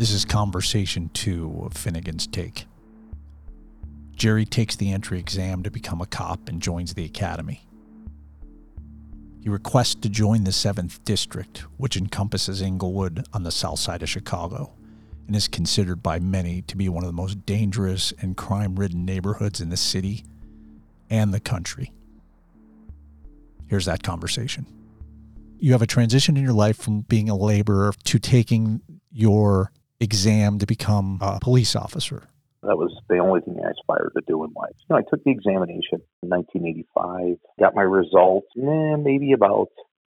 This is conversation two of Finnigan's Take. Jerry takes the entry exam to become a cop and joins the academy. He requests to join the 7th District, which encompasses Englewood on the south side of Chicago and is considered by many to be one of the most dangerous and crime ridden neighborhoods in the city and the country. Here's that conversation. You have a transition in your life from being a laborer to taking your exam to become a police officer. That was the only thing I aspired to do in life. You know, I took the examination in 1985, got my results, eh, maybe about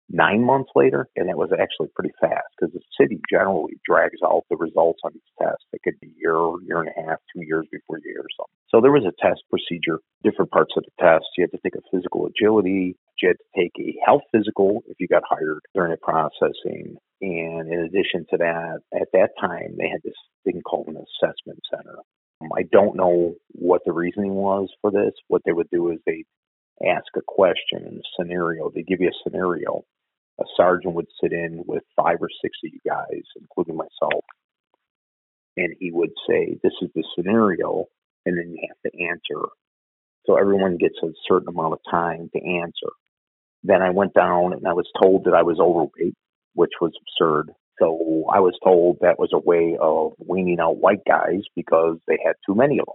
nine months later, and it was actually pretty fast because the city generally drags out the results on these tests. It could be a year, year and a half, two years before you hear something. So there was a test procedure, different parts of the test. You had to take a physical agility, you had to take a health physical if you got hired during the processing. And in addition to that, at that time, they had this thing called an assessment center. Um, I don't know what the reasoning was for this. What they would do is they ask a question, in a scenario. They give you a scenario. A sergeant would sit in with five or six of you guys, including myself, and he would say, "This is the scenario," and then you have to answer. So everyone gets a certain amount of time to answer. Then I went down and I was told that I was overweight, which was absurd. So I was told that was a way of weaning out white guys because they had too many of them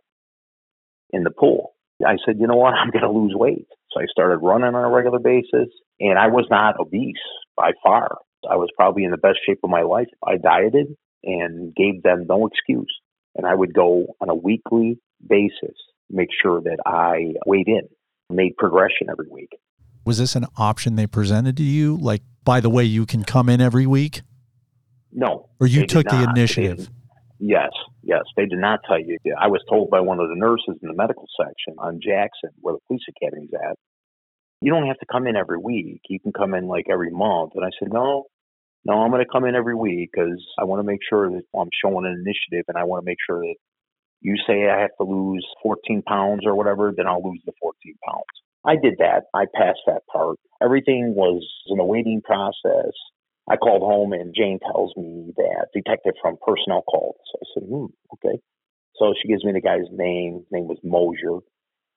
in the pool. I said, you know what? I'm going to lose weight. So I started running on a regular basis and I was not obese by far. I was probably in the best shape of my life. I dieted and gave them no excuse. And I would go on a weekly basis, make sure that I weighed in, made progression every week. Was this an option they presented to you? Like, by the way, you can come in every week? No. Or you took the initiative? Yes, yes. They did not tell you. I was told by one of the nurses in the medical section on Jackson, where the police academy's at, you don't have to come in every week. You can come in like every month. And I said, no, no, I'm going to come in every week because I want to make sure that I'm showing an initiative and I want to make sure that you say I have to lose 14 pounds or whatever, then I'll lose the 14 pounds. I did that. I passed that part. Everything was in the waiting process. I called home and Jane tells me that detective from personnel called. So I said, hmm, okay. So she gives me the guy's name. His name was Mosier.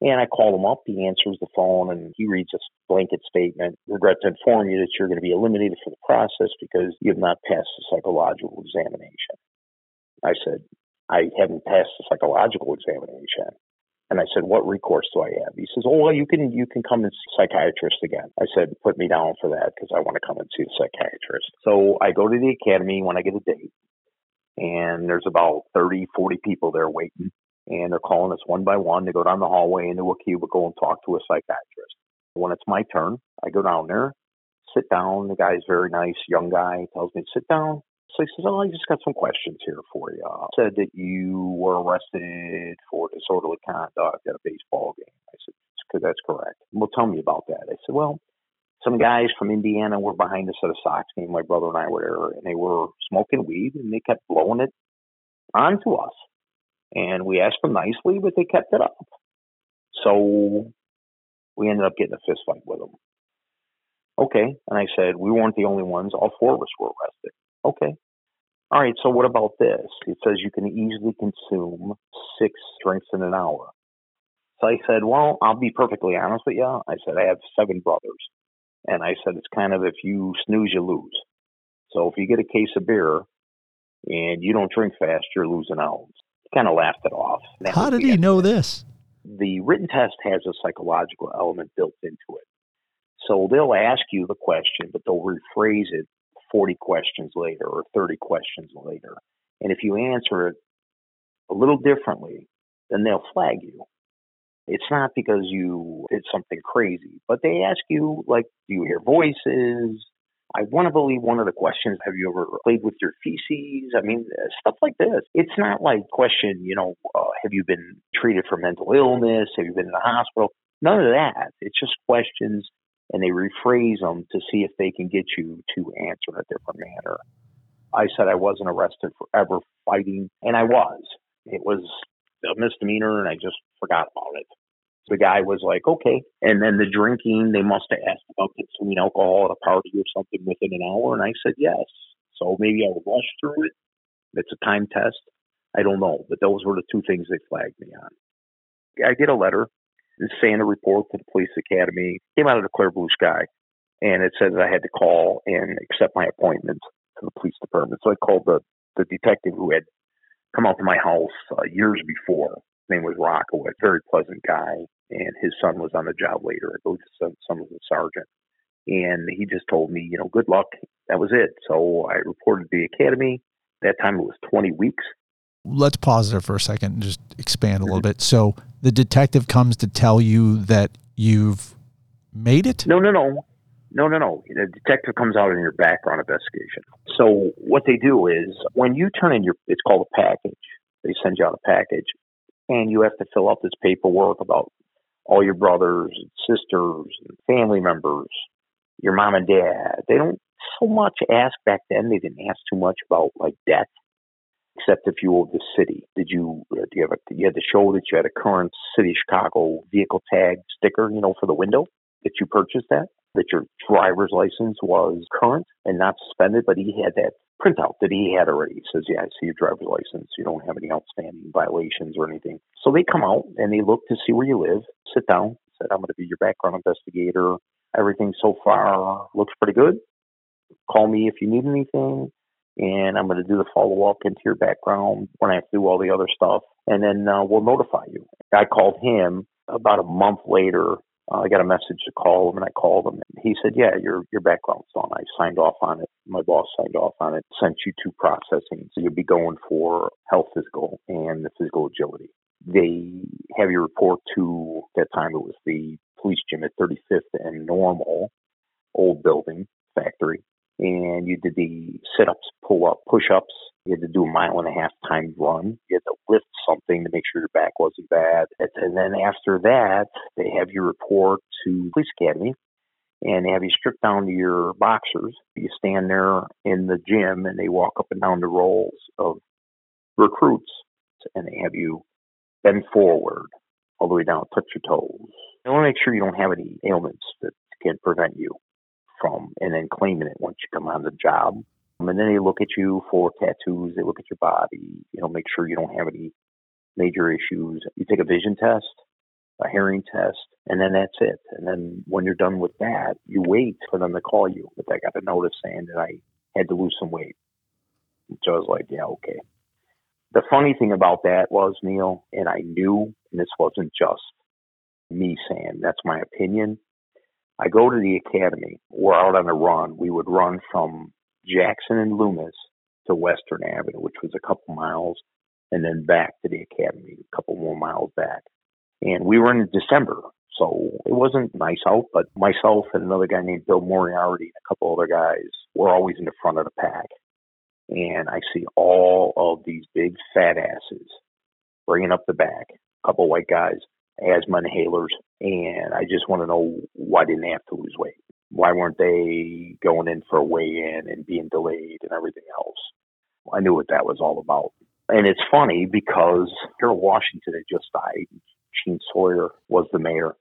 And I call him up. He answers the phone and he reads a blanket statement. Regret to inform you that you're going to be eliminated from the process because you have not passed the psychological examination. I said, I haven't passed the psychological examination. And I said, "What recourse do I have?" He says, "Oh, well, you can you can come and see a psychiatrist again." I said, "Put me down for that because I want to come and see a psychiatrist." So I go to the academy when I get a date, and there's about 30, 40 people there waiting, and they're calling us one by one to go down the hallway into a cubicle and talk to a psychiatrist. When it's my turn, I go down there, sit down. The guy's very nice, young guy, tells me, "Sit down." So he says, Oh, I just got some questions here for you. Said that you were arrested for disorderly conduct at a baseball game. I said, that's correct. Well, tell me about that. I said, Well, some guys from Indiana were behind us at a Sox game. My brother and I were there, and they were smoking weed, and they kept blowing it onto us. And we asked them nicely, but they kept it up. So we ended up getting a fist fight with them. Okay. And I said, we weren't the only ones. All four of us were arrested. Okay. All right, so what about this? It says you can easily consume six drinks in an hour. So I said, well, I'll be perfectly honest with you. I said, I have seven brothers. And I said, it's kind of if you snooze, you lose. So if you get a case of beer and you don't drink fast, you're losing out. Kind of laughed it off. How did he know this? The written test has a psychological element built into it. So they'll ask you the question, but they'll rephrase it 40 questions later or 30 questions later. And if you answer it a little differently, then they'll flag you. It's not because you did something crazy, but they ask you, like, do you hear voices? I want to believe one of the questions, have you ever played with your feces? I mean, stuff like this. It's not like question, you know, uh, have you been treated for mental illness? Have you been in the hospital? None of that. It's just questions and they rephrase them to see if they can get you to answer in a different manner. I said I wasn't arrested for ever fighting, and I was. It was a misdemeanor, and I just forgot about it. The guy was like, okay. And then the drinking, they must have asked about consuming alcohol at a party or something within an hour, and I said yes. So maybe I would rush through it. It's a time test. I don't know, but those were the two things they flagged me on. I get a letter saying a report to the police academy came out of the clear blue sky, and it that I had to call and accept my appointment to the police department. So I called the the detective who had come out to my house uh, years before. Name was Rockowitz, very pleasant guy, and his son was on the job later. I believe his son, son was a sergeant. And he just told me, you know, good luck. That was it. So I reported to the academy. That time it was 20 weeks. Let's pause there for a second and just expand a little mm-hmm. bit. So the detective comes to tell you that you've made it? No, no, no. No, no, no. The detective comes out in your background investigation. So what they do is when you turn in your, it's called a package. They send you out a package, and you have to fill out this paperwork about all your brothers and sisters and family members, your mom and dad. They don't so much ask back then. They didn't ask too much about like debt, except if you owed the city. Did you? Uh, do you have a? You had to show that you had a current city Chicago vehicle tag sticker, you know, for the window that you purchased that that your driver's license was current and not suspended, but he had that printout that he had already. He says, Yeah, I see your driver's license. You don't have any outstanding violations or anything. So they come out and they look to see where you live, sit down, said, I'm going to be your background investigator. Everything so far looks pretty good. Call me if you need anything. And I'm going to do the follow up into your background when I have to do all the other stuff. And then uh, we'll notify you. I called him about a month later uh, I got a message to call him, and I called him. And he said, "Yeah, your your background's done. I signed off on it. My boss signed off on it. Sent you to processing, so you'll be going for health physical and the physical agility. They have you report to at that time. It was the police gym at 35th and Normal, old building factory, and you did the sit ups, pull up, push ups. You had to do a mile and a half timed run. You had to lift something to make sure your back wasn't bad. And then after that, they have you report to police academy and they have you strip down to your boxers. You stand there in the gym and they walk up and down the rows of recruits and they have you bend forward all the way down, touch your toes. They want to make sure you don't have any ailments that can prevent you from and then claiming it once you come on the job. Um, and then they look at you for tattoos, they look at your body, you know, make sure you don't have any major issues. You take a vision test, a hearing test, and then that's it. And then when you're done with that, you wait for them to call you. But I got a notice saying that I had to lose some weight. So I was like, yeah, okay. The funny thing about that was, Neal, and I knew, and this wasn't just me saying that's my opinion. I go to the academy. We're out on a run. We would run from Jackson and Loomis to Western Avenue, which was a couple miles, and then back to the academy, a couple more miles back. And we were in December, so it wasn't nice out, but myself and another guy named Bill Moriarty and a couple other guys were always in the front of the pack. And I see all of these big fat asses bringing up the back, a couple white guys, asthma inhalers, and I just want to know why didn't they have to lose weight? Why weren't they going in for a weigh in and being delayed and everything else? I knew what that was all about. And it's funny because Harold Washington had just died. Gene Sawyer was the mayor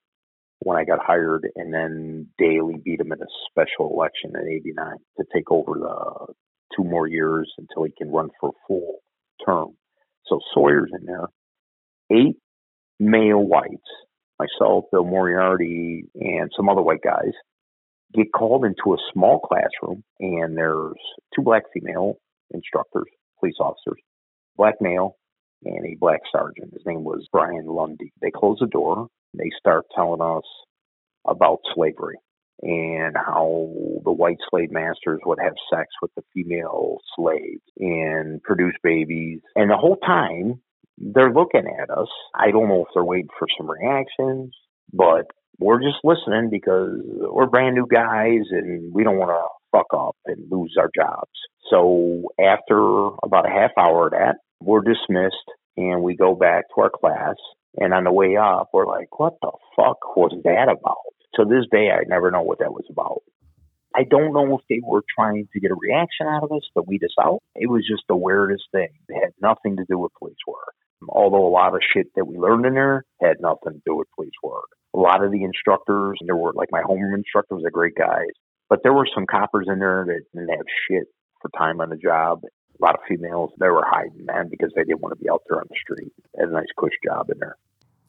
when I got hired, and then Daley beat him in a special election in '89 to take over the two more years until he can run for a full term. So Sawyer's in there. Eight male whites, myself, Bill Moriarty, and some other white guys, get called into a small classroom, and there's two black female instructors, police officers, black male, and a black sergeant. His name was Brian Lundy. They close the door. They start telling us about slavery and how the white slave masters would have sex with the female slaves and produce babies. And the whole time, they're looking at us. I don't know if they're waiting for some reactions, but we're just listening because we're brand new guys and we don't want to fuck up and lose our jobs. So after about a half hour of that, we're dismissed and we go back to our class. And on the way up, we're like, what the fuck was that about? To this day, I never know what that was about. I don't know if they were trying to get a reaction out of us to weed us out. It was just the weirdest thing. It had nothing to do with police work although a lot of shit that we learned in there had nothing to do with police work. A lot of the instructors, there were like my homeroom instructor was a great guy, but there were some coppers in there that didn't have shit for time on the job. A lot of females, they were hiding, man, because they didn't want to be out there on the street. They had a nice cush job in there.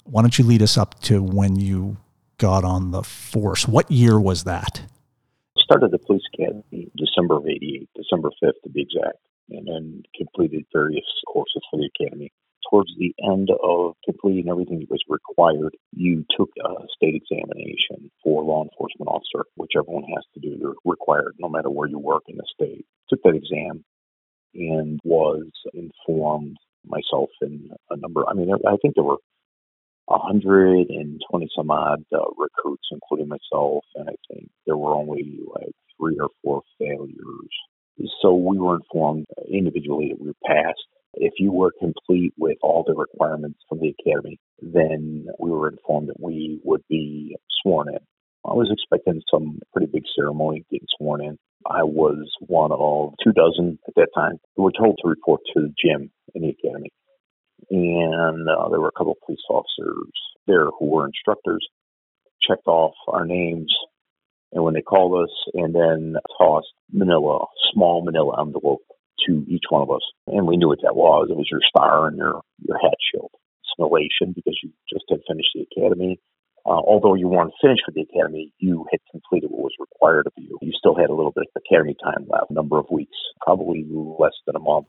Why don't you lead us up to when you got on the force? What year was that? Started the police academy December of 88, December 5th to be exact, and then completed various courses for the academy towards the end of completing everything that was required, you took a state examination for law enforcement officer, which everyone has to do. They're required no matter where you work in the state. Took that exam and was informed myself and a number. I mean, I think there were 120 some odd uh, recruits, including myself, and I think there were only like three or four failures. So we were informed individually that we passed if you were complete with all the requirements from the academy, then we were informed that we would be sworn in. I was expecting some pretty big ceremony getting sworn in. I was one of two dozen at that time who were told to report to the gym in the academy. And uh, there were a couple of police officers there who were instructors, checked off our names, and when they called us, and then tossed manila, small manila envelope to each one of us. And we knew what that was. It was your star and your, your hat shield. Simulation because you just had finished the academy. Uh, although you weren't finished with the academy, you had completed what was required of you. You still had a little bit of academy time left, a number of weeks, probably less than a month.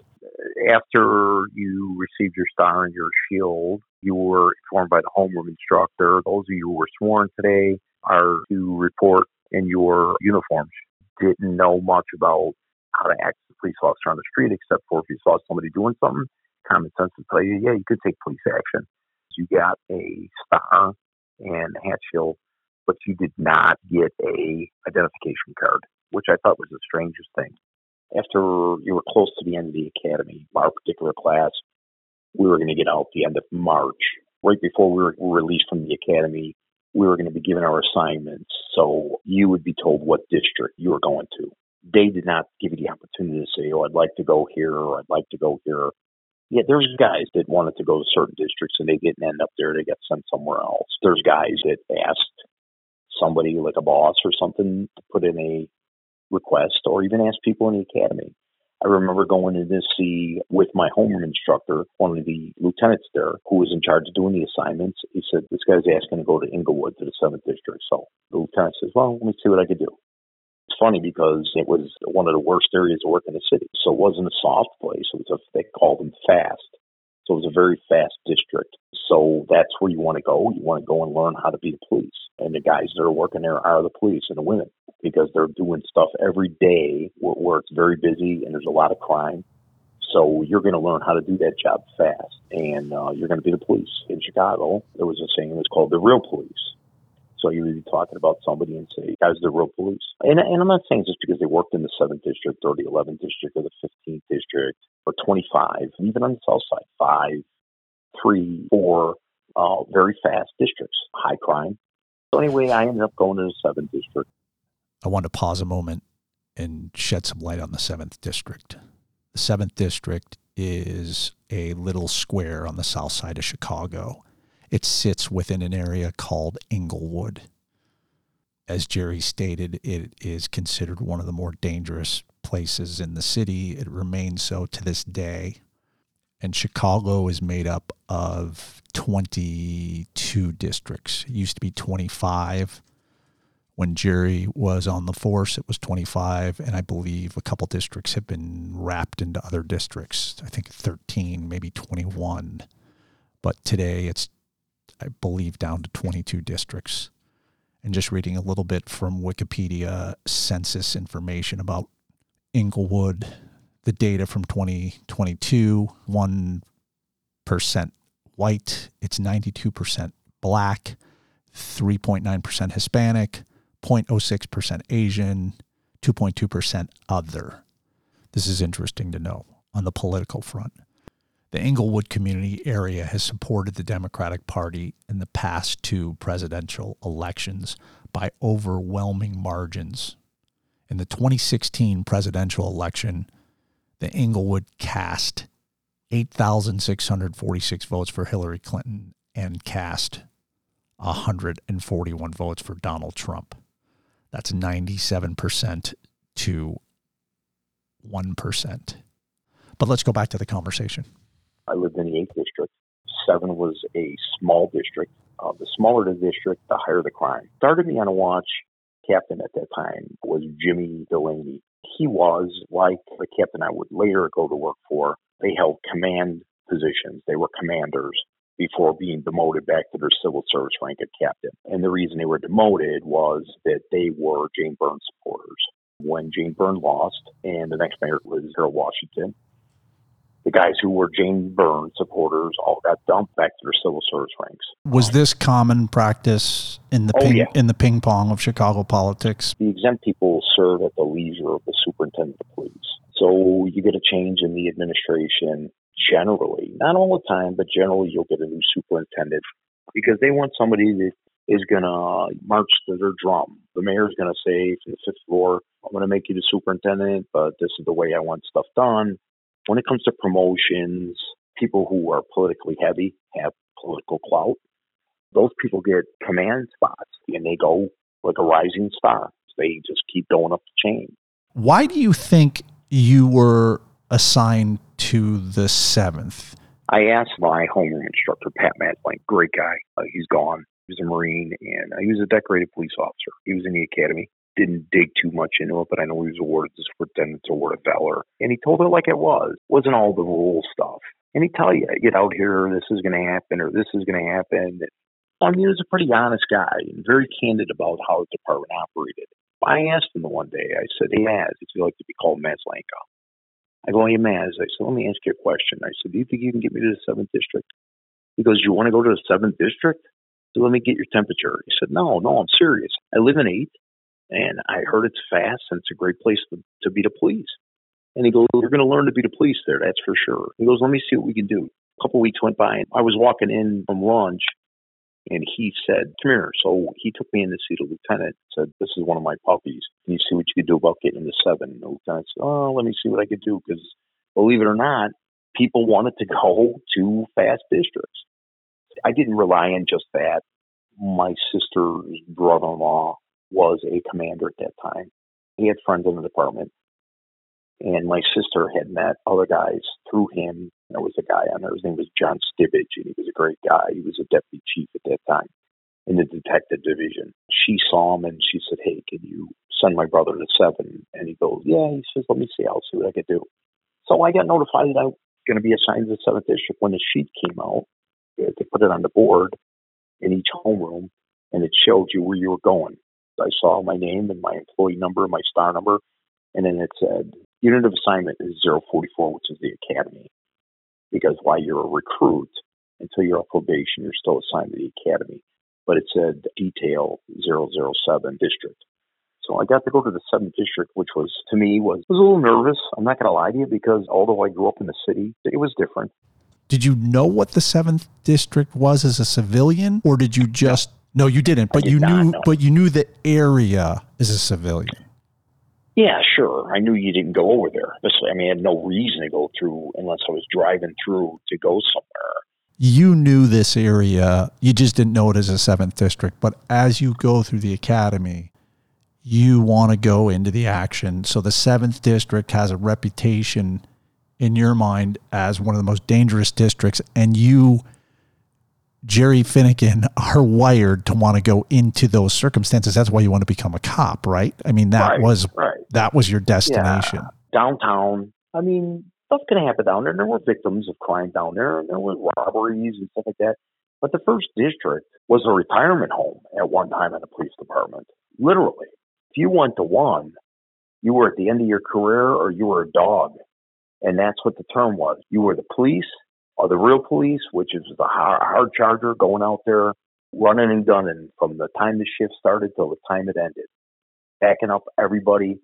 After you received your star and your shield, you were informed by the homeroom instructor. Those of you who were sworn today are to report in your uniforms. Didn't know much about how to act police officer on the street, except for if you saw somebody doing something, common sense would tell you, yeah, you could take police action. You got a star and a hat shield, but you did not get a identification card, which I thought was the strangest thing. After you were close to the end of the academy, our particular class, we were going to get out the end of March. Right before we were released from the academy, we were going to be given our assignments. So you would be told what district you were going to they did not give you the opportunity to say, "Oh, I'd like to go here," or "I'd like to go here." Yeah, there's guys that wanted to go to certain districts and they didn't end up there; they got sent somewhere else. There's guys that asked somebody like a boss or something to put in a request, or even ask people in the academy. I remember going in to see with my homeroom instructor, one of the lieutenants there who was in charge of doing the assignments. He said, This guy's asking to go to Englewood to the 7th District. So the lieutenant says, Well, let me see what I could do funny because it was one of the worst areas to work in the city. So it wasn't a soft place. It was a, they called them fast. So it was a very fast district. So that's where you want to go. You want to go and learn how to be the police. And the guys that are working there are the police and the women because they're doing stuff every day where, where it's very busy and there's a lot of crime. So you're going to learn how to do that job fast, and uh, you're going to be the police. In Chicago, there was a saying was called the real police. So you would be talking about somebody and say, guys, the real police. And, and I'm not saying just because they worked in the 7th district or the 11th district or the 15th district or 25, even on the south side, five, three, four, uh, very fast districts, high crime. So anyway, I ended up going to the 7th district. I want to pause a moment and shed some light on the 7th district. The 7th district is a little square on the south side of Chicago it sits within an area called Englewood. As Jerry stated, it is considered one of the more dangerous places in the city. It remains so to this day. And Chicago is made up of 22 districts. It used to be 25. When Jerry was on the force, it was 25. And I believe a couple districts have been wrapped into other districts. I think 13, maybe 21. But today it's I believe, down to 22 districts. And just reading a little bit from Wikipedia census information about Englewood, the data from 2022 1% white, it's 92% black, 3.9% Hispanic, 0.06% Asian, 2.2% other. This is interesting to know on the political front. The Englewood community area has supported the Democratic Party in the past two presidential elections by overwhelming margins. In the 2016 presidential election, the Englewood cast 8,646 votes for Hillary Clinton and cast 141 votes for Donald Trump. That's 97% to 1%. But let's go back to the conversation. I lived in the 8th district. 7 was a small district. Uh, the smaller the district, the higher the crime. Started me on a watch captain at that time was Jimmy Delaney. He was, like the captain I would later go to work for, they held command positions. They were commanders before being demoted back to their civil service rank of captain. And the reason they were demoted was that they were Jane Byrne supporters. When Jane Byrne lost and the next mayor was Harold Washington, the guys who were Jane Byrne supporters all got dumped back to their civil service ranks. Was this common practice in the Oh, ping, yeah. in the ping pong of Chicago politics? The exempt people serve at the leisure of the superintendent of police. So you get a change in the administration generally, not all the time, but generally you'll get a new superintendent because they want somebody that is going to march to their drum. The mayor's going to say from the fifth floor, I'm going to make you the superintendent, but this is the way I want stuff done. When it comes to promotions, people who are politically heavy have political clout. Those people get command spots and they go like a rising star. They just keep going up the chain. Why do you think you were assigned to the seventh? I asked my homeroom instructor, Pat Madlink, great guy. Uh, he's gone. He was a Marine and uh, he was a decorated police officer. He was in the academy. Didn't dig too much into it, but I know he was awarded the Superintendent's Award of Valor. And he told it like it was. Wasn't all the rule stuff. And he'd tell you, get out here, this is going to happen, or this is going to happen. I mean, he was a pretty honest guy and very candid about how the department operated. I asked him the one day, I said, Hey, Maz, if you like to be called Maz Lanka. I go, Hey, Maz, I said, let me ask you a question. I said, Do you think you can get me to the 7th District? He goes, You want to go to the 7th District? So let me get your temperature. He said, No, no, I'm serious. I live in 8th, and I heard it's fast and it's a great place to, to be to police. And he goes, You're going to learn to be the police there, that's for sure. He goes, Let me see what we can do. A couple weeks went by, and I was walking in from lunch, and he said, Come here. So he took me in to see the lieutenant, said, This is one of my puppies. Can you see what you can do about getting into seven? And the lieutenant said, Oh, let me see what I could do. Because believe it or not, people wanted to go to fast districts. I didn't rely on just that. My sister's brother in law was a commander at that time. He had friends in the department. And my sister had met other guys through him. There was a guy on there. His name was John Stibbage, and he was a great guy. He was a deputy chief at that time in the detective division. She saw him and she said, Hey, can you send my brother to seven? And he goes, Yeah. He says, Let me see. I'll see what I can do. So I got notified that I was going to be assigned to the seventh district when the sheet came out. They put it on the board in each homeroom, and it showed you where you were going. I saw my name and my employee number, and my star number, and then it said unit of assignment is 044, which is the academy. Because while you're a recruit, until you're on probation, you're still assigned to the academy. But it said detail 007 district. So I got to go to the seventh district, which was to me was was a little nervous. I'm not going to lie to you because although I grew up in the city, it was different. Did you know what the seventh district was as a civilian, or did you just? No, you didn't. But did you knew. know. But you knew the area as a civilian. Yeah, sure. I knew you didn't go over there. I mean, I had no reason to go through unless I was driving through to go somewhere. You knew this area. You just didn't know it as a seventh district. But as you go through the academy, you want to go into the action. So the seventh district has a reputation in your mind as one of the most dangerous districts, and you. Jerry Finnigan are wired to want to go into those circumstances. That's why you want to become a cop, right? I mean, that Right, was right. that was your destination. Downtown, I mean, stuff can happen down there. There were victims of crime down there, and there were robberies and stuff like that. But the first district was a retirement home at one time in the police department. Literally, if you went to one, you were at the end of your career or you were a dog. And that's what the term was. You were the police or the real police, which is the hard, hard charger going out there, running and gunning from the time the shift started till the time it ended, backing up everybody,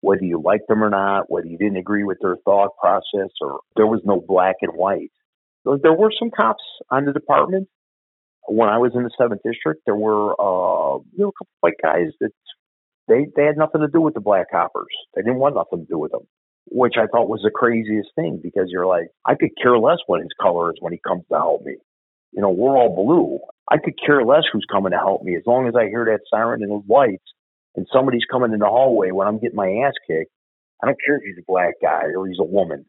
whether you liked them or not, whether you didn't agree with their thought process, or there was no black and white. There- were some cops on the department. When I was in the seventh district, there were uh, you know a couple of white guys that they they had nothing to do with the black coppers. They didn't want nothing to do with them, which I thought was the craziest thing because you're like, I could care less what his color is when he comes to help me. You know, we're all blue. I could care less who's coming to help me as long as I hear that siren and those lights and somebody's coming in the hallway when I'm getting my ass kicked. I don't care if he's a black guy or he's a woman.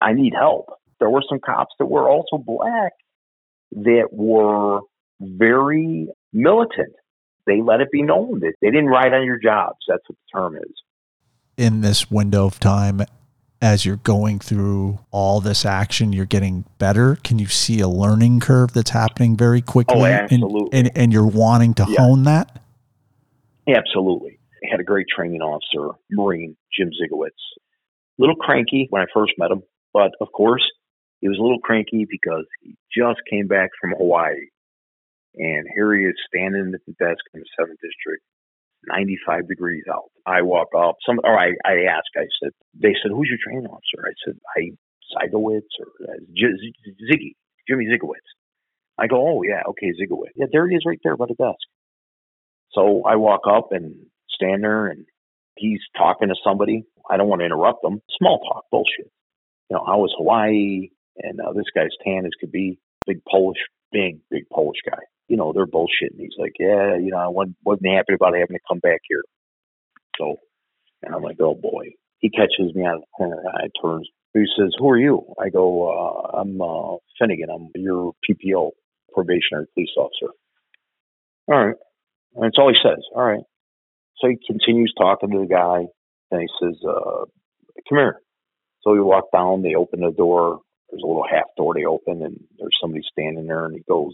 I need help. There were some cops that were also black that were very militant. They let it be known that they didn't ride on your jobs. That's what the term is. In this window of time, as you're going through all this action, you're getting better. Can you see a learning curve that's happening very quickly? Oh, absolutely. And, and, and you're wanting to Yeah. hone that? Absolutely. I had a great training officer, Marine, Jim Zigowitz. Little cranky when I first met him, but of course, he was a little cranky because he just came back from Hawaii. And here he is standing at the desk in the 7th District, 95 degrees out. I walk up, some, or I, I ask, I said, they said, who's your training officer? I said, I, Zigowitz or uh, J- Z- Ziggy, Jimmy Zigowitz. I go, oh, yeah, okay, Zigowitz. Yeah, there he is right there by the desk. So I walk up and stand there and he's talking to somebody. I don't want to interrupt him. Small talk, bullshit. You know, I was Hawaii? And uh, this guy's tan as could be. Big Polish, big, big Polish guy. You know, they're bullshitting. He's like, yeah, you know, I wasn't, wasn't happy about having to come back here. So, and I'm like, oh boy. He catches me out of the corner. I turns. He says, who are you? I go, uh, I'm uh, Finnigan. I'm your PPO, probationary police officer. All right. And that's all he says. All right. So he continues talking to the guy, and he says, uh, "Come here." So we walk down. They open the door. There's a little half door they open, and there's somebody standing there. And he goes,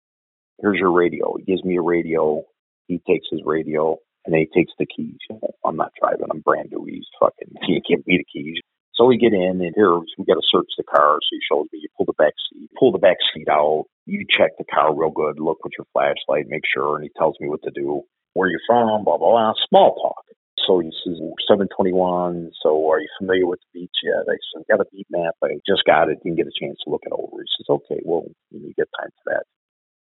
"Here's your radio." He gives me a radio. He takes his radio, and he takes the keys. I'm not driving. I'm brand new. He's fucking. He can't be the keys. So we get in, and here we got to search the car. So he shows me. You pull the back seat. Pull the back seat out. You check the car real good. Look with your flashlight. Make sure. And he tells me what to do where you from, blah, blah, blah, small talk. So he says, 721, so are you familiar with the beach yet? I said, got a beat map. I just got it. Didn't get a chance to look it over. He says, okay, well, you get time for that.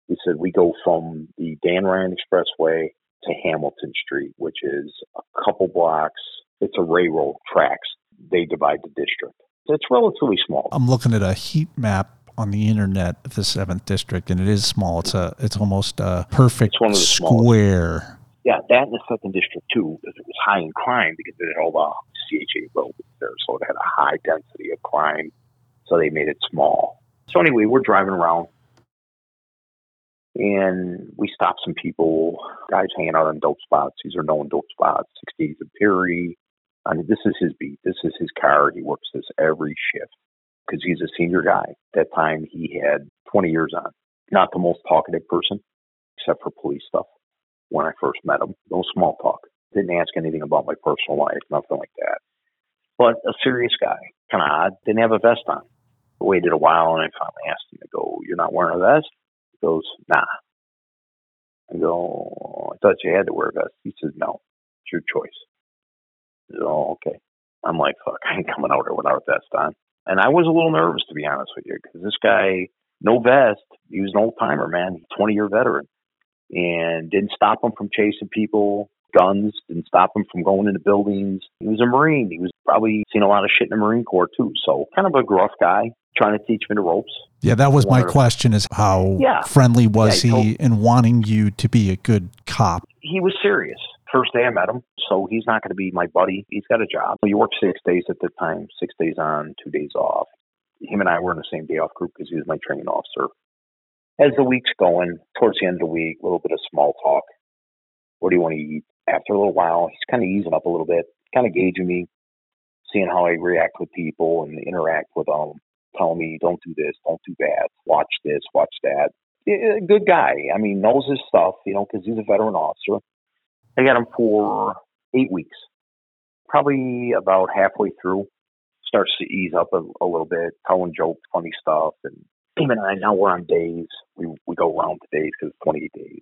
He said, we go from the Dan Ryan Expressway to Hamilton Street, which is a couple blocks. It's a railroad tracks. They divide the district. It's relatively small. I'm looking at a heat map on the internet of the seventh district, and it is small. It's a it's almost a perfect It's one of the smallest. square. Yeah, that and the second district too, because it was high in crime because it had all the CHA buildings there, so it had a high density of crime. So they made it small. So anyway, we're driving around, and we stop some people, guys hanging out on dope spots. These are known dope spots. Six Days of Perry. I mean, this is his beat. This is his car. He works this every shift because he's a senior guy. At that time, he had 20 years on. Not the most talkative person, except for police stuff when I first met him. No small talk. Didn't ask anything about my personal life, nothing like that. But a serious guy, kind of odd. Didn't have a vest on. Waited a while and I finally asked him, to go, You're not wearing a vest? Goes, Nah. I go, I thought you had to wear a vest. He says, No, it's your choice. I Oh, okay. I'm like, Fuck, I ain't coming out here without a vest on. And I was a little nervous, to be honest with you, because this guy, no vest, he was an old timer, man, 20 year veteran and didn't stop him from chasing people, guns, didn't stop him from going into buildings. He was a Marine. He was probably seen a lot of shit in the Marine Corps too. So kind of a gruff guy trying to teach me the ropes. Yeah, that was my question: is how Yeah. friendly was Yeah, he he in wanting you to be a good cop? He was serious. First day I met him, so he's not going to be my buddy. He's got a job. He worked six days at the time, six days on, two days off. Him and I were in the same day off group because he was my training officer. As the week's going, towards the end of the week, a little bit of small talk. What do you want to eat? After a little while, he's kind of easing up a little bit, kind of gauging me, seeing how I react with people and interact with them, telling me, don't do this, don't do that, watch this, watch that. Good guy. I mean, knows his stuff, you know, because he's a veteran officer. I got him for eight weeks. Probably about halfway through, starts to ease up a, a little bit, telling jokes, funny stuff, and him and I now we're on days. We we go round to days because it's 28 days.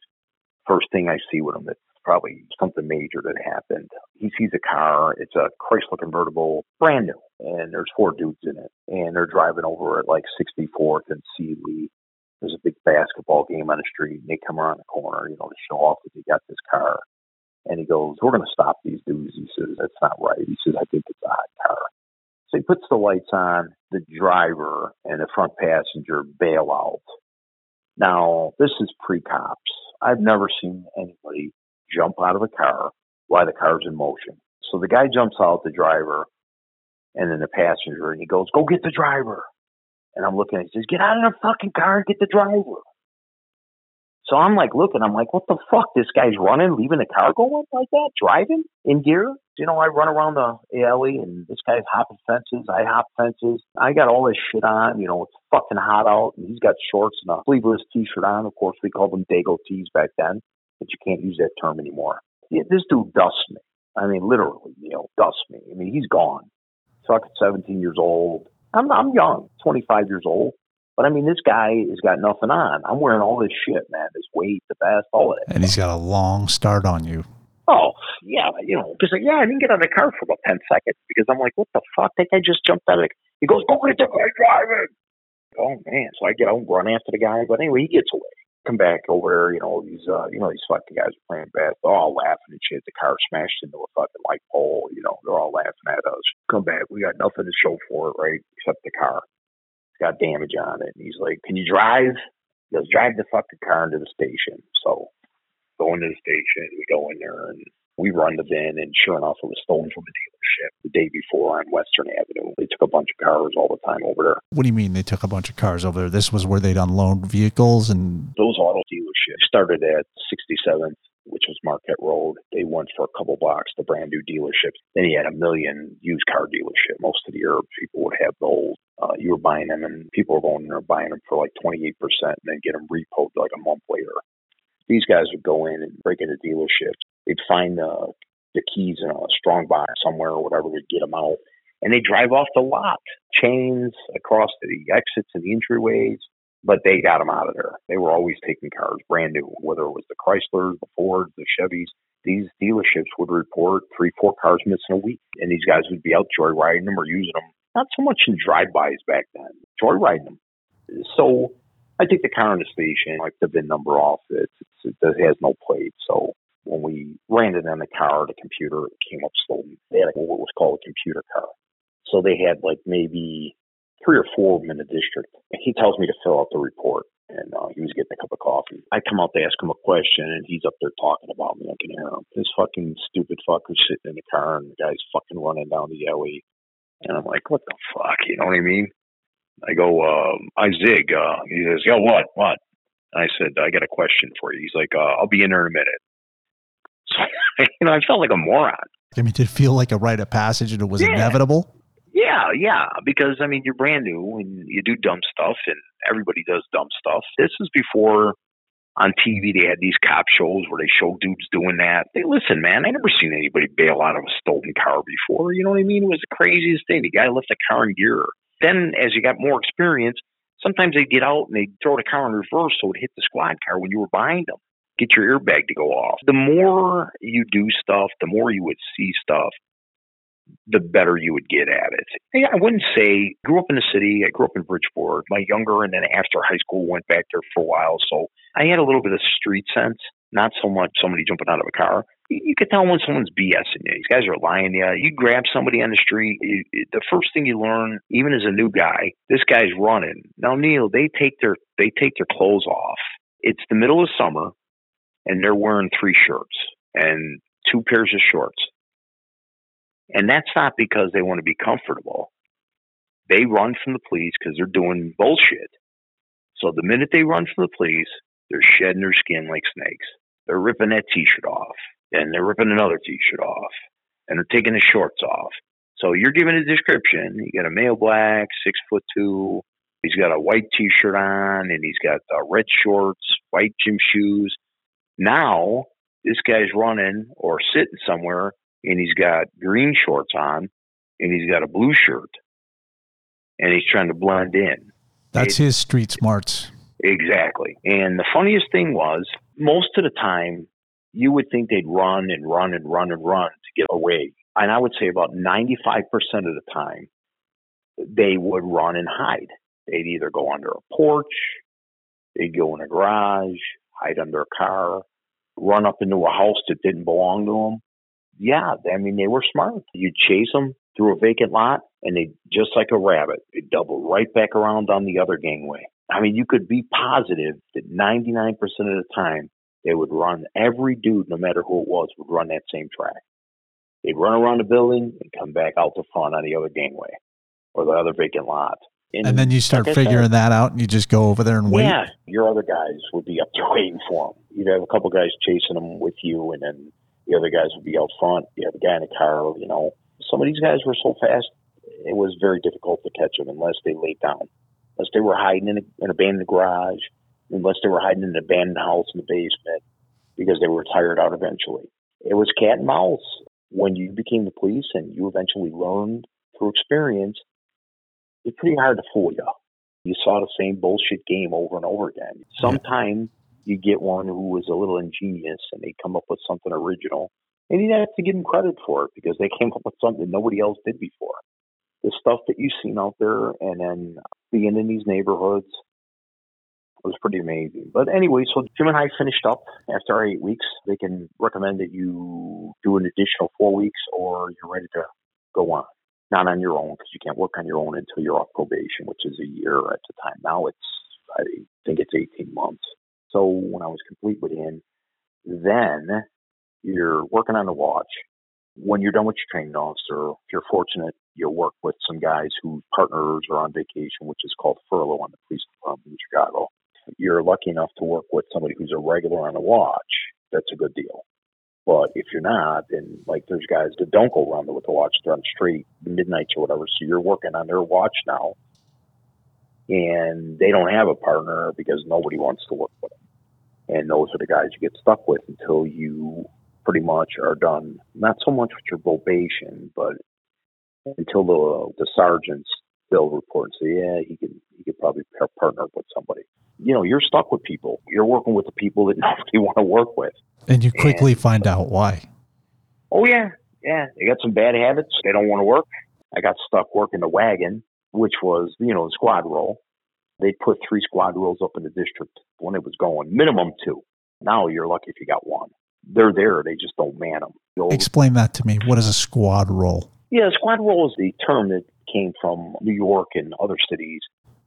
First thing I see with him, it's probably something major that happened. He sees a car. It's a Chrysler convertible, brand new, and there's four dudes in it, and they're driving over at like 64th and Seeley. There's a big basketball game on the street, and they come around the corner, you know, to show off that they got this car. And he goes, "We're going to stop these dudes." He says, "That's not right." He says, "I think it's a hot car." So he puts the lights on. The driver and the front passenger bail out. Now, this is pre cops. I've never seen anybody jump out of a car while the car's in motion. So the guy jumps out, the driver, and then the passenger, and he goes, "Go get the driver." And I'm looking, he says, "Get out of the fucking car and get the driver." So I'm like looking, I'm like, what the fuck? This guy's running, leaving the car going like that, driving in gear. You know, I run around the alley and this guy's hopping fences. I hop fences. I got all this shit on. You know, it's fucking hot out. And he's got shorts and a sleeveless t-shirt on. Of course, we called them Dago tees back then, but you can't use that term anymore. Yeah, this dude dusts me. I mean, literally, you know, dusts me. I mean, he's gone. Fucking 17 years old. I'm, I'm young, 25 years old. But I mean, this guy has got nothing on. I'm wearing all this shit, man. This weight, the vest, all of it. And he's got a long start on you. Oh, yeah, you know, because like, yeah, I didn't get out of the car for about 10 seconds because I'm like, what the fuck? That guy just jumped out of the He goes, go get the guy driving. Oh, man. So I get out and run after the guy. But anyway, he gets away. Come back over you know, these, uh, you know, these fucking guys are playing bad. They're all laughing and shit. The car smashed into a fucking light pole, you know, they're all laughing at us. Come back. We got nothing to show for it, right? Except the car It's got damage on it. And he's like, Can you drive? He goes, Drive the fucking car into the station. So go into the station, we go in there and we run the VIN, and sure enough, it was stolen from a dealership the day before on Western Avenue. They took a bunch of cars all the time over there. What do you mean they took a bunch of cars over there? This was where they'd unload vehicles and. Those auto dealerships started at 67th which was Marquette Road. They went for a couple blocks to brand new dealerships. Then he had a million used car dealership. Most of the Arab people would have those. Uh, you were buying them, and people were going in there buying them for like 28%, and then get them repoed like a month later. These guys would go in and break into dealerships. They'd find the the keys in a strong box somewhere or whatever to get them out, and they drive off the lot, chains across the exits and the entryways but they got them out of there. They were always taking cars brand new, whether it was the Chryslers, the Fords, the Chevys. These dealerships would report three, four cars missing a week, and these guys would be out joyriding them or using them. Not so much in drive-bys back then, joyriding them. So I take the car in the station, like the VIN number off it. It has no plate. So when we it on the car, the computer came up slowly. They had what was called a computer car. So they had like maybe three or four of them in the district. And he tells me to fill out the report. And uh, he was getting a cup of coffee. I come out to ask him a question, and he's up there talking about me. I can hear him. This fucking stupid fucker sitting in the car, and the guy's fucking running down the alley. And I'm like, what the fuck? You know what I mean? I go, um, I zig. Uh, he says, yo, what? What? And I said, I got a question for you. He's like, uh, I'll be in there in a minute. So, you know, I felt like a moron. I mean, did it feel like a rite of passage and it was yeah. inevitable? Yeah, yeah, because I mean, you're brand new and you do dumb stuff, and everybody does dumb stuff. This is before on TV they had these cop shows where they show dudes doing that. They listen, man, I never seen anybody bail out of a stolen car before. You know what I mean? It was the craziest thing. The guy left the car in gear. Then, as you got more experience, sometimes they'd get out and they'd throw the car in reverse so it hit the squad car when you were behind them. Get your airbag to go off. The more you do stuff, the more you would see stuff the better you would get at it. I wouldn't say grew up in the city. I grew up in Bridgeport. My younger and then after high school went back there for a while, so I had a little bit of street sense. Not so much somebody jumping out of a car. You can tell when someone's BSing you. These guys are lying to you. You grab somebody on the street. You, the first thing you learn, even as a new guy, this guy's running. Now, Neal, they take their they take their clothes off. It's the middle of summer, and they're wearing three shirts and two pairs of shorts and that's not because they want to be comfortable. They run from the police because they're doing bullshit. So the minute they run from the police, they're shedding their skin like snakes. They're ripping that t shirt off, and they're ripping another t shirt off, and they're taking the shorts off. So you're giving a description. You got a male black, six foot two. He's got a white t shirt on, and he's got uh, red shorts, white gym shoes. Now, this guy's running or sitting somewhere and he's got green shorts on and he's got a blue shirt and he's trying to blend in. That's it, his street smarts. Exactly. And the funniest thing was, most of the time, you would think they'd run and run and run and run to get away. And I would say about 95% of the time, they would run and hide. They'd either go under a porch, they'd go in a garage, hide under a car, run up into a house that didn't belong to them, yeah, I mean, they were smart. You'd chase them through a vacant lot, and they just like a rabbit, they'd double right back around on the other gangway. I mean, you could be positive that 99% of the time they would run every dude, no matter who it was, would run that same track. They'd run around the building and come back out the front on the other gangway or the other vacant lot. And, then you start like figuring said, that out, and you just go over there and wait. Yeah, your other guys would be up there waiting for them. You'd have a couple guys chasing them with you, and then the other guys would be out front. You have a guy in a car. You know, some of these guys were so fast, it was very difficult to catch them unless they laid down, unless they were hiding in, a, in an abandoned garage, unless they were hiding in an abandoned house in the basement because they were tired out eventually. It was cat and mouse. When you became the police and you eventually learned through experience it's pretty hard to fool you. You saw the same bullshit game over and over again. Sometimes you get one who was a little ingenious and they come up with something original. And you have to give them credit for it because they came up with something nobody else did before. The stuff that you've seen out there and then being in these neighborhoods was pretty amazing. But anyway, so Jim and I finished up after our eight weeks. They can recommend that you do an additional four weeks or you're ready to go on not on your own because you can't work on your own until you're off probation, which is a year at the time. Now it's, I think it's 18 months. So when I was complete with him, then you're working on the watch. When you're done with your training officer, if you're fortunate, you'll work with some guys whose partners are on vacation, which is called furlough on the police department in Chicago. You're lucky enough to work with somebody who's a regular on the watch. That's a good deal. But if you're not, then like there's guys that don't go around with the watch, they're on the street midnights or whatever. So you're working on their watch now, and they don't have a partner because nobody wants to work with them. And those are the guys you get stuck with until you pretty much are done. Not so much with your probation, but until the the sergeants they'll report and say, yeah, he could he could probably partner up with somebody. You know, you're stuck with people. You're working with the people that nobody want to work with. And you quickly and, find out why. Oh yeah, yeah. They got some bad habits. They don't want to work. I got stuck working the wagon, which was you know the squadrol. They put three squadrols up in the district when it was going, minimum two. Now you're lucky if you got one. They're there. They just don't man them. Explain that to me. What is a squadrol? Yeah, squadrol is the term that came from New York and other cities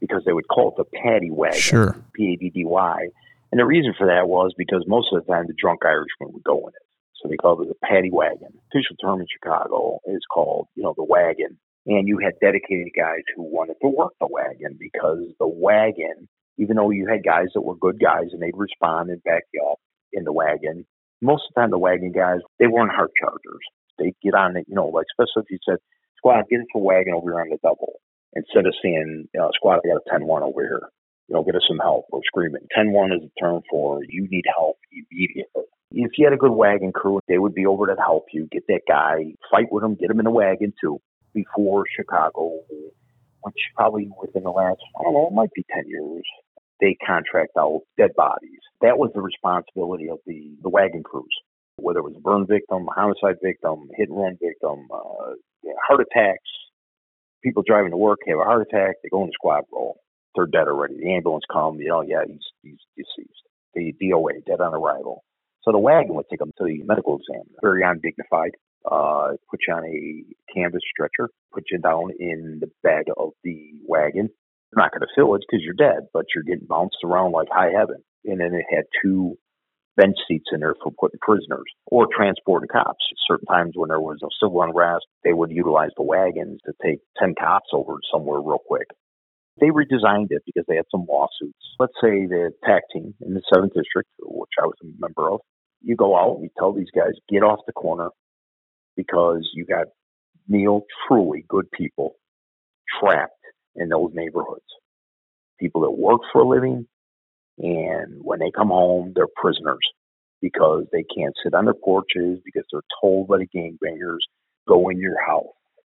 because they would call it the paddy wagon. Sure. P A D D Y. And the reason for that was because most of the time the drunk Irishman would go in it. So they called it the paddy wagon. Official term in Chicago is called, you know, the wagon. And you had dedicated guys who wanted to work the wagon because the wagon, even though you had guys that were good guys and they'd respond and back you up in the wagon, most of the time the wagon guys, they weren't hard chargers. They'd get on it, you know, like especially if you said, squad, get into a wagon over here on the double. Instead of saying, you know, squad, I got a 10 1 over here you know, get us some help. We're screaming. 10-1 is a term for you need help immediately. If you had a good wagon crew, they would be over to help you, get that guy, fight with him, get him in the wagon too, before Chicago, which probably within the last, I don't know, it might be 10 years, they contract out dead bodies. That was the responsibility of the, the wagon crews, whether it was a burn victim, homicide victim, hit and run victim, uh, heart attacks, people driving to work have a heart attack, they go in the squadrol they're dead already. The ambulance come, you know, yeah, he's he's deceased. The DOA, dead on arrival. So the wagon would take them to the medical exam. Very undignified. Uh, put you on a canvas stretcher, put you down in the bed of the wagon. You're not going to fill it because you're dead, but you're getting bounced around like high heaven. And then it had two bench seats in there for putting prisoners or transporting cops. Certain times when there was a civil unrest, they would utilize the wagons to take 10 cops over somewhere real quick. They redesigned it because they had some lawsuits. Let's say the TAC team in the 7th District, which I was a member of, you go out and you tell these guys, get off the corner because you got Neal, truly good people trapped in those neighborhoods. People that work for a living, and when they come home, they're prisoners because they can't sit on their porches because they're told by the gangbangers, go in your house.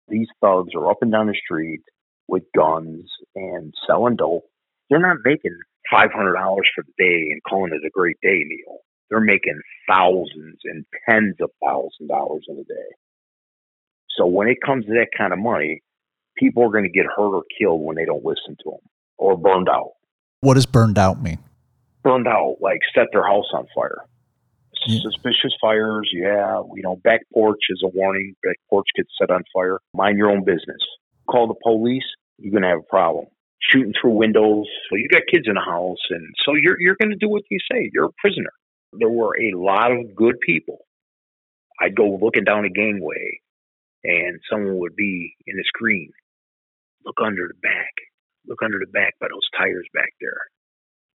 These thugs are up and down the street with guns and selling dope, they're not making five hundred dollars for the day and calling it a great day, Neal. They're making thousands and tens of thousands of dollars in a day. So when it comes to that kind of money, people are going to get hurt or killed when they don't listen to them or burned out. What does burned out mean? Burned out, like set their house on fire. Yeah. Suspicious fires, yeah. You know, back porch is a warning. Back porch gets set on fire. Mind your own business call the police, you're going to have a problem. Shooting through windows. Well, you got kids in the house, and so you're you're going to do what you say. You're a prisoner. There were a lot of good people I'd go looking down a gangway and someone would be in the screen. Look under the back. Look under the back by those tires back there.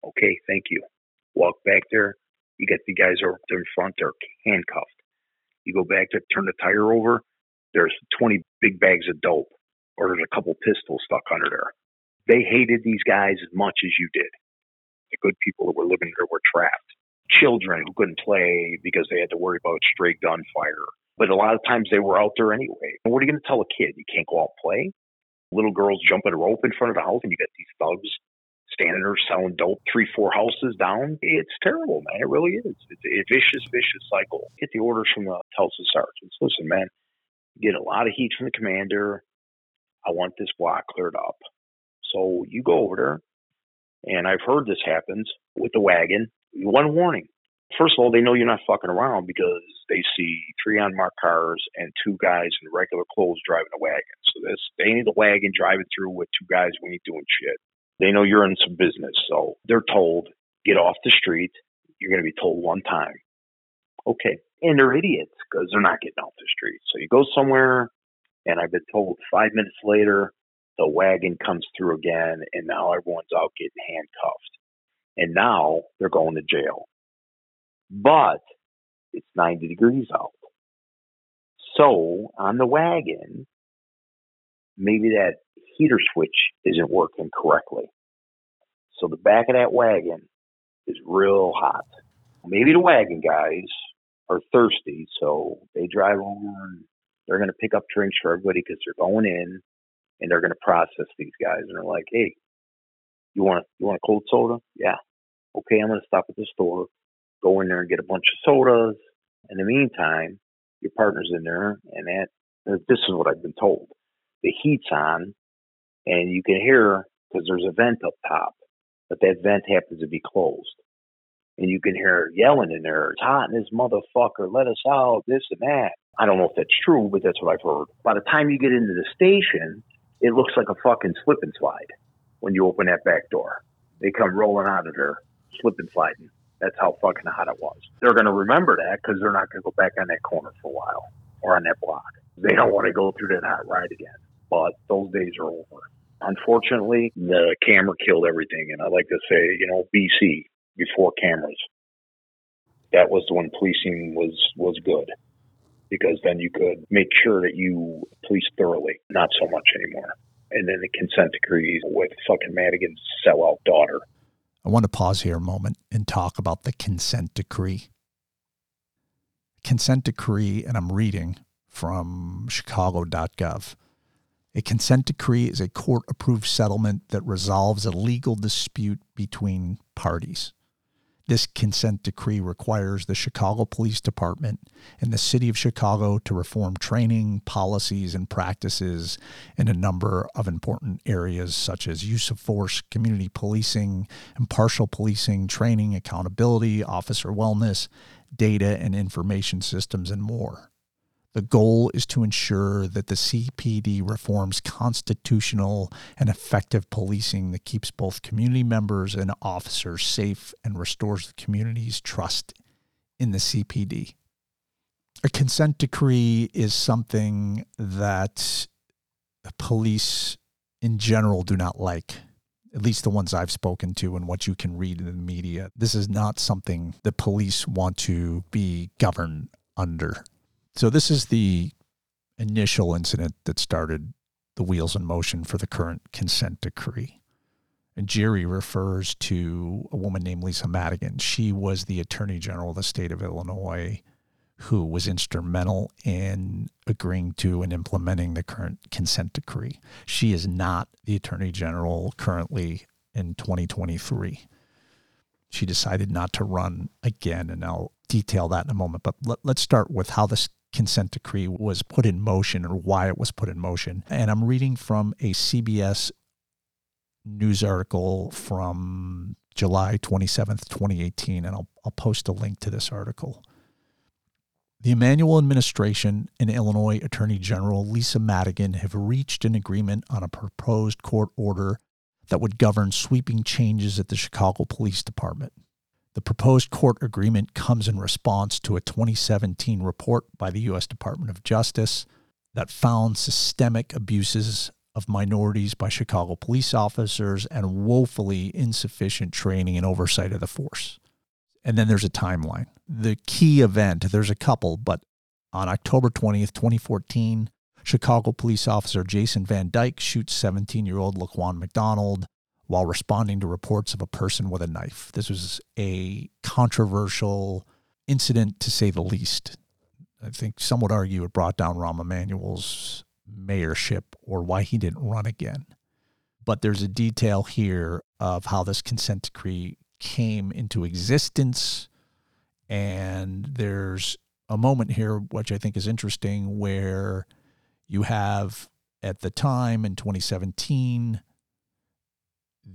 Okay, thank you. Walk back there. You get the guys over there in front, they're handcuffed. You go back there, turn the tire over, there's 20 big bags of dope, or there's a couple pistols stuck under there. They hated these guys as much as you did. The good people that were living there were trapped. Children who couldn't play because they had to worry about stray gunfire. But a lot of times they were out there anyway. And what are you going to tell a kid? You can't go out and play? Little girls jumping a rope in front of the house, and you got these thugs standing there selling dope three, four houses down. It's terrible, man. It really is. It's a vicious, vicious cycle. Get the orders from the Tulsa sergeants. Listen, man, get a lot of heat from the commander. I want this block cleared up. So you go over there, and I've heard this happens with the wagon. One warning. First of all, they know you're not fucking around because they see three unmarked cars and two guys in regular clothes driving a wagon. So this they need the wagon driving through with two guys when you're doing shit. They know you're in some business, so they're told get off the street. You're going to be told one time. Okay, and they're idiots because they're not getting off the street. So you go somewhere, and I've been told five minutes later the wagon comes through again, and now everyone's out getting handcuffed, and now they're going to jail. But it's 90 degrees out. So on the wagon, maybe that heater switch isn't working correctly. So the back of that wagon is real hot. Maybe the wagon guys are thirsty, so they drive over and they're going to pick up drinks for everybody because they're going in and they're going to process these guys. And they're like, "Hey, you want you want a cold soda? Yeah, okay. I'm going to stop at the store, go in there and get a bunch of sodas. In the meantime, your partner's in there, and that this is what I've been told. The heat's on, and you can hear because there's a vent up top, but that vent happens to be closed. And you can hear yelling in there, it's hot in this motherfucker, let us out, this and that. I don't know if that's true, but that's what I've heard. By the time you get into the station, it looks like a fucking slip and slide when you open that back door. They come rolling out of there, slip and sliding. That's how fucking hot it was. They're going to remember that because they're not going to go back on that corner for a while or on that block. They don't want to go through that hot ride again. But those days are over. Unfortunately, the camera killed everything. And I like to say, you know, BC before cameras. That was when policing was was good because then you could make sure that you police thoroughly, not so much anymore. And then the consent decrees with fucking Madigan's sellout daughter. I want to pause here a moment and talk about the consent decree. Consent decree, and I'm reading from chicago.gov. A consent decree is a court approved settlement that resolves a legal dispute between parties. This consent decree requires the Chicago Police Department and the City of Chicago to reform training, policies, and practices in a number of important areas such as use of force, community policing, impartial policing, training, accountability, officer wellness, data and information systems, and more. The goal is to ensure that the CPD reforms constitutional and effective policing that keeps both community members and officers safe and restores the community's trust in the CPD. A consent decree is something that police in general do not like at least the ones I've spoken to and what you can read in the media. This is not something the police want to be governed under. So this is the initial incident that started the wheels in motion for the current consent decree. And Jerry refers to a woman named Lisa Madigan. She was the Attorney General of the state of Illinois who was instrumental in agreeing to and implementing the current consent decree. She is not the Attorney General currently in 2023. She decided not to run again, and I'll detail that in a moment. But let, us start with how this consent decree was put in motion or why it was put in motion. And I'm reading from a CBS news article from July 27th, 2018, and I'll, I'll post a link to this article. The Emanuel administration and Illinois Attorney General Lisa Madigan have reached an agreement on a proposed court order that would govern sweeping changes at the Chicago Police Department. The proposed court agreement comes in response to a 2017 report by the U.S. Department of Justice that found systemic abuses of minorities by Chicago police officers and woefully insufficient training and oversight of the force. And then there's a timeline. The key event, there's a couple, but on October 20th, 2014, Chicago police officer Jason Van Dyke shoots 17 year old Laquan McDonald while responding to reports of a person with a knife. This was a controversial incident, to say the least. I think some would argue it brought down Rahm Emanuel's mayorship or why he didn't run again. But there's a detail here of how this consent decree came into existence. And there's a moment here, which I think is interesting, where you have at the time in 2017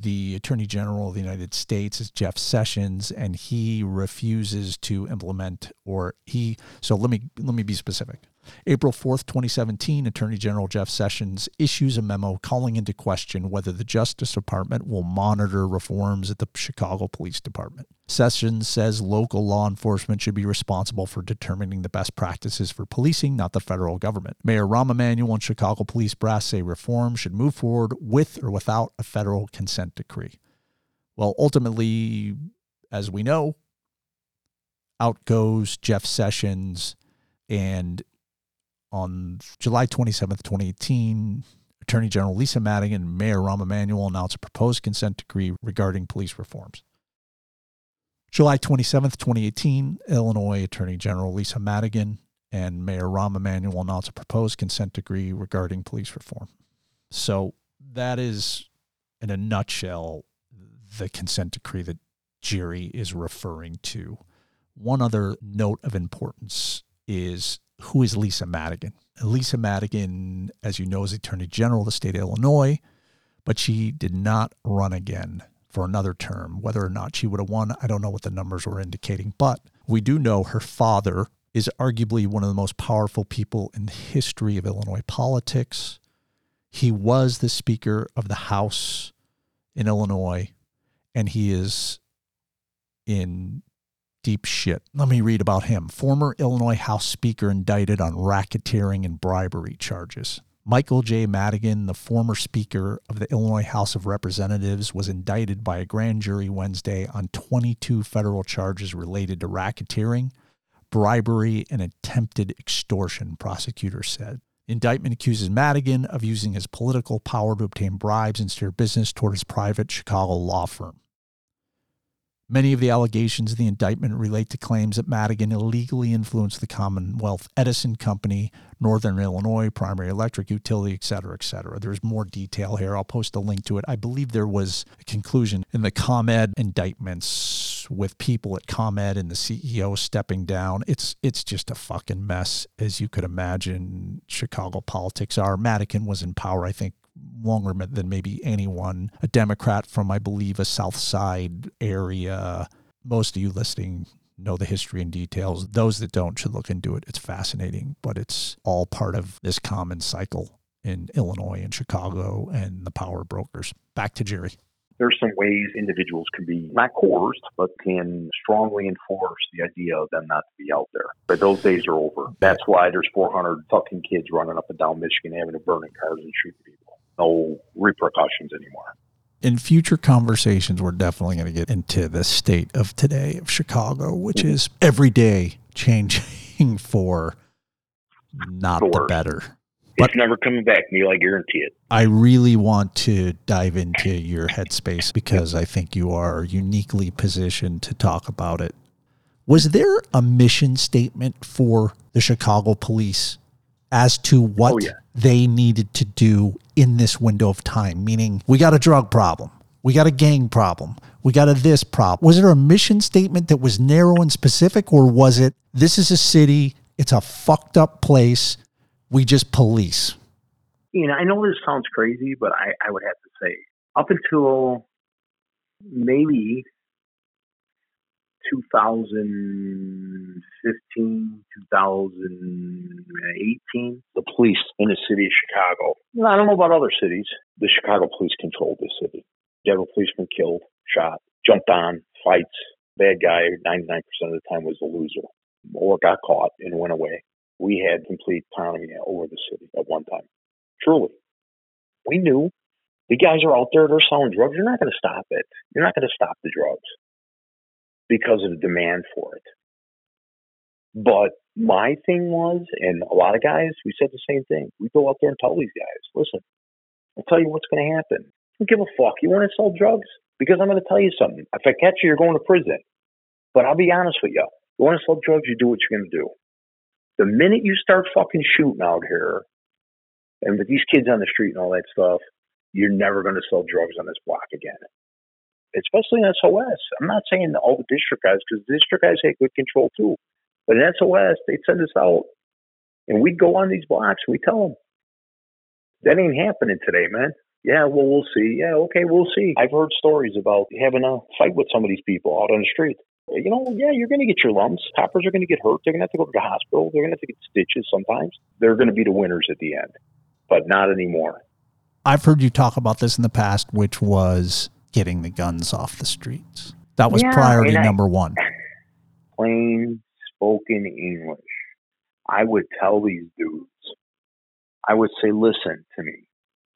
the Attorney General of the United States is Jeff Sessions, and he refuses to implement or he. So let me let me be specific. April 4th, 2017, Attorney General Jeff Sessions issues a memo calling into question whether the Justice Department will monitor reforms at the Chicago Police Department. Sessions says local law enforcement should be responsible for determining the best practices for policing, not the federal government. Mayor Rahm Emanuel and Chicago Police Brass say reform should move forward with or without a federal consent decree. Well, ultimately, as we know, out goes Jeff Sessions and on July 27th, 2018, Attorney General Lisa Madigan and Mayor Rahm Emanuel announced a proposed consent decree regarding police reforms. July 27th, 2018, Illinois Attorney General Lisa Madigan and Mayor Rahm Emanuel announced a proposed consent decree regarding police reform. So that is, in a nutshell, the consent decree that Jerry is referring to. One other note of importance is who is Lisa Madigan? Lisa Madigan, as you know, is Attorney General of the state of Illinois, but she did not run again for another term. Whether or not she would have won, I don't know what the numbers were indicating, but we do know her father is arguably one of the most powerful people in the history of Illinois politics. He was the Speaker of the House in Illinois, and he is in deep shit. Let me read about him. Former Illinois House Speaker indicted on racketeering and bribery charges. Michael J. Madigan, the former Speaker of the Illinois House of Representatives, was indicted by a grand jury Wednesday on 22 federal charges related to racketeering, bribery, and attempted extortion, prosecutors said. Indictment accuses Madigan of using his political power to obtain bribes and steer business toward his private Chicago law firm. Many of the allegations in the indictment relate to claims that Madigan illegally influenced the Commonwealth Edison Company, Northern Illinois Primary Electric Utility, et cetera, et cetera. There's more detail here. I'll post a link to it. I believe there was a conclusion in the ComEd indictments with people at ComEd and the CEO stepping down. It's it's just a fucking mess, as you could imagine. Chicago politics are. Madigan was in power, I think, longer than maybe anyone, a Democrat from, I believe, a South Side area. Most of you listening know the history and details. Those that don't should look into it. It's fascinating, but it's all part of this common cycle in Illinois and Chicago and the power brokers. Back to Jerry. There's some ways individuals can be not coerced, but can strongly enforce the idea of them not to be out there. But those days are over. That's why there's 400 fucking kids running up and down Michigan Avenue burning cars and shooting people no repercussions anymore. In future conversations, we're definitely going to get into the state of today of Chicago, which mm-hmm. is every day changing for not the, the better. But it's never coming back, Neal. I guarantee it. I really want to dive into your headspace because I think you are uniquely positioned to talk about it. Was there a mission statement for the Chicago police as to what oh, yeah. they needed to do in this window of time, meaning we got a drug problem, we got a gang problem, we got a this problem. Was there a mission statement that was narrow and specific, or was it this is a city, it's a fucked up place, we just police? You know, I know this sounds crazy, but I, I would have to say up until maybe 2015, 2018, the police in the city of Chicago, I don't know about other cities, the Chicago police controlled the city. You have a policeman killed, shot, jumped on, fights, Bad guy, 99% of the time, was a loser or got caught and went away. We had complete autonomy over the city at one time. Truly. We knew the guys are out there, they're selling drugs. You're not going to stop it. You're not going to stop the drugs because of the demand for it. But my thing was, and a lot of guys, we said the same thing. We go out there and tell these guys, listen, I'll tell you what's going to happen. I Don't give a fuck. You want to sell drugs? Because I'm going to tell you something. If I catch you, you're going to prison. But I'll be honest with you. You want to sell drugs, you do what you're going to do. The minute you start fucking shooting out here, and with these kids on the street and all that stuff, you're never going to sell drugs on this block again. Especially in SOS. I'm not saying all the district guys, because district guys had good control too. But in SOS, they'd send us out, and we'd go on these blocks. We tell them that ain't happening today, man. Yeah, well, we'll see. Yeah, okay, we'll see. I've heard stories about having a fight with some of these people out on the street. You know, yeah, you're going to get your lumps. Coppers are going to get hurt. They're going to have to go to the hospital. They're going to have to get stitches sometimes. They're going to be the winners at the end, but not anymore. I've heard you talk about this in the past, which was getting the guns off the streets. That was yeah, priority I, number one. Plain spoken English. I would tell these dudes, I would say, listen to me.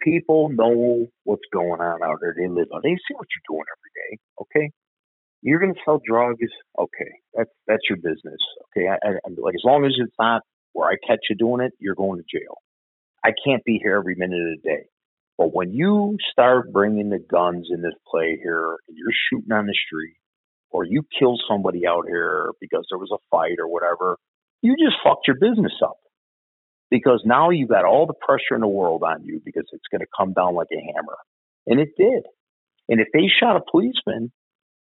People know what's going on out there. They live on. They see what you're doing every day. Okay, you're going to sell drugs. Okay, that's that's your business. Okay, I, I, like as long as it's not where I catch you doing it, you're going to jail. I can't be here every minute of the day. But when you start bringing the guns in this play here, and you're shooting on the street, or you kill somebody out here because there was a fight or whatever, you just fucked your business up. Because now you've got all the pressure in the world on you because it's going to come down like a hammer. And it did. And if they shot a policeman,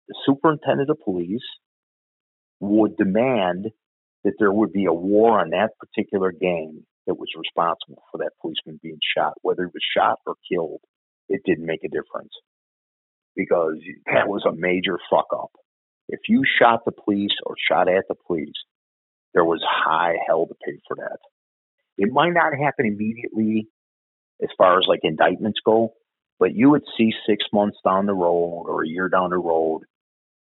the superintendent of police would demand that there would be a war on that particular gang that was responsible for that policeman being shot. Whether he was shot or killed, it didn't make a difference because that was a major fuck up. If you shot the police or shot at the police, there was high hell to pay for that. It might not happen immediately as far as like indictments go, but you would see six months down the road or a year down the road,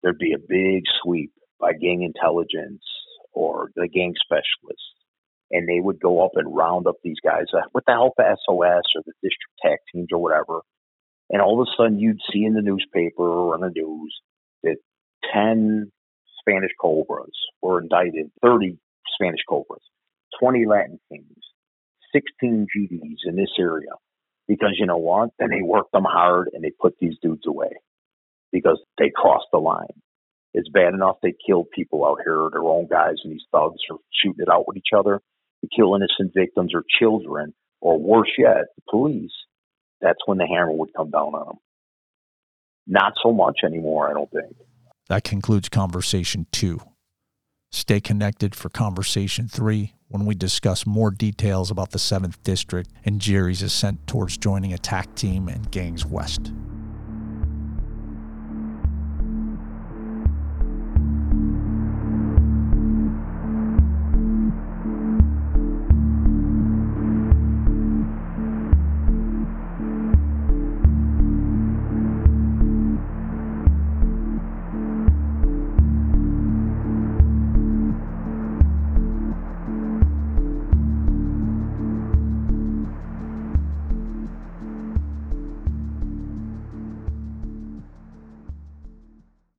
there'd be a big sweep by gang intelligence or the gang specialists. And they would go up and round up these guys uh, with the help of SOS or the district TAC teams or whatever. And all of a sudden, you'd see in the newspaper or on the news that 10 Spanish Cobras were indicted, 30 Spanish Cobras, 20 Latin Kings, 16 GDs in this area. Because you know what? Then they worked them hard and they put these dudes away because they crossed the line. It's bad enough they killed people out here, their own guys, and these thugs are shooting it out with each other. They kill innocent victims or children, or worse yet, the police. That's when the hammer would come down on them. Not so much anymore, I don't think. That concludes conversation two. Stay connected for conversation three when we discuss more details about the 7th District and Jerry's ascent towards joining Attack Team and Gangs West.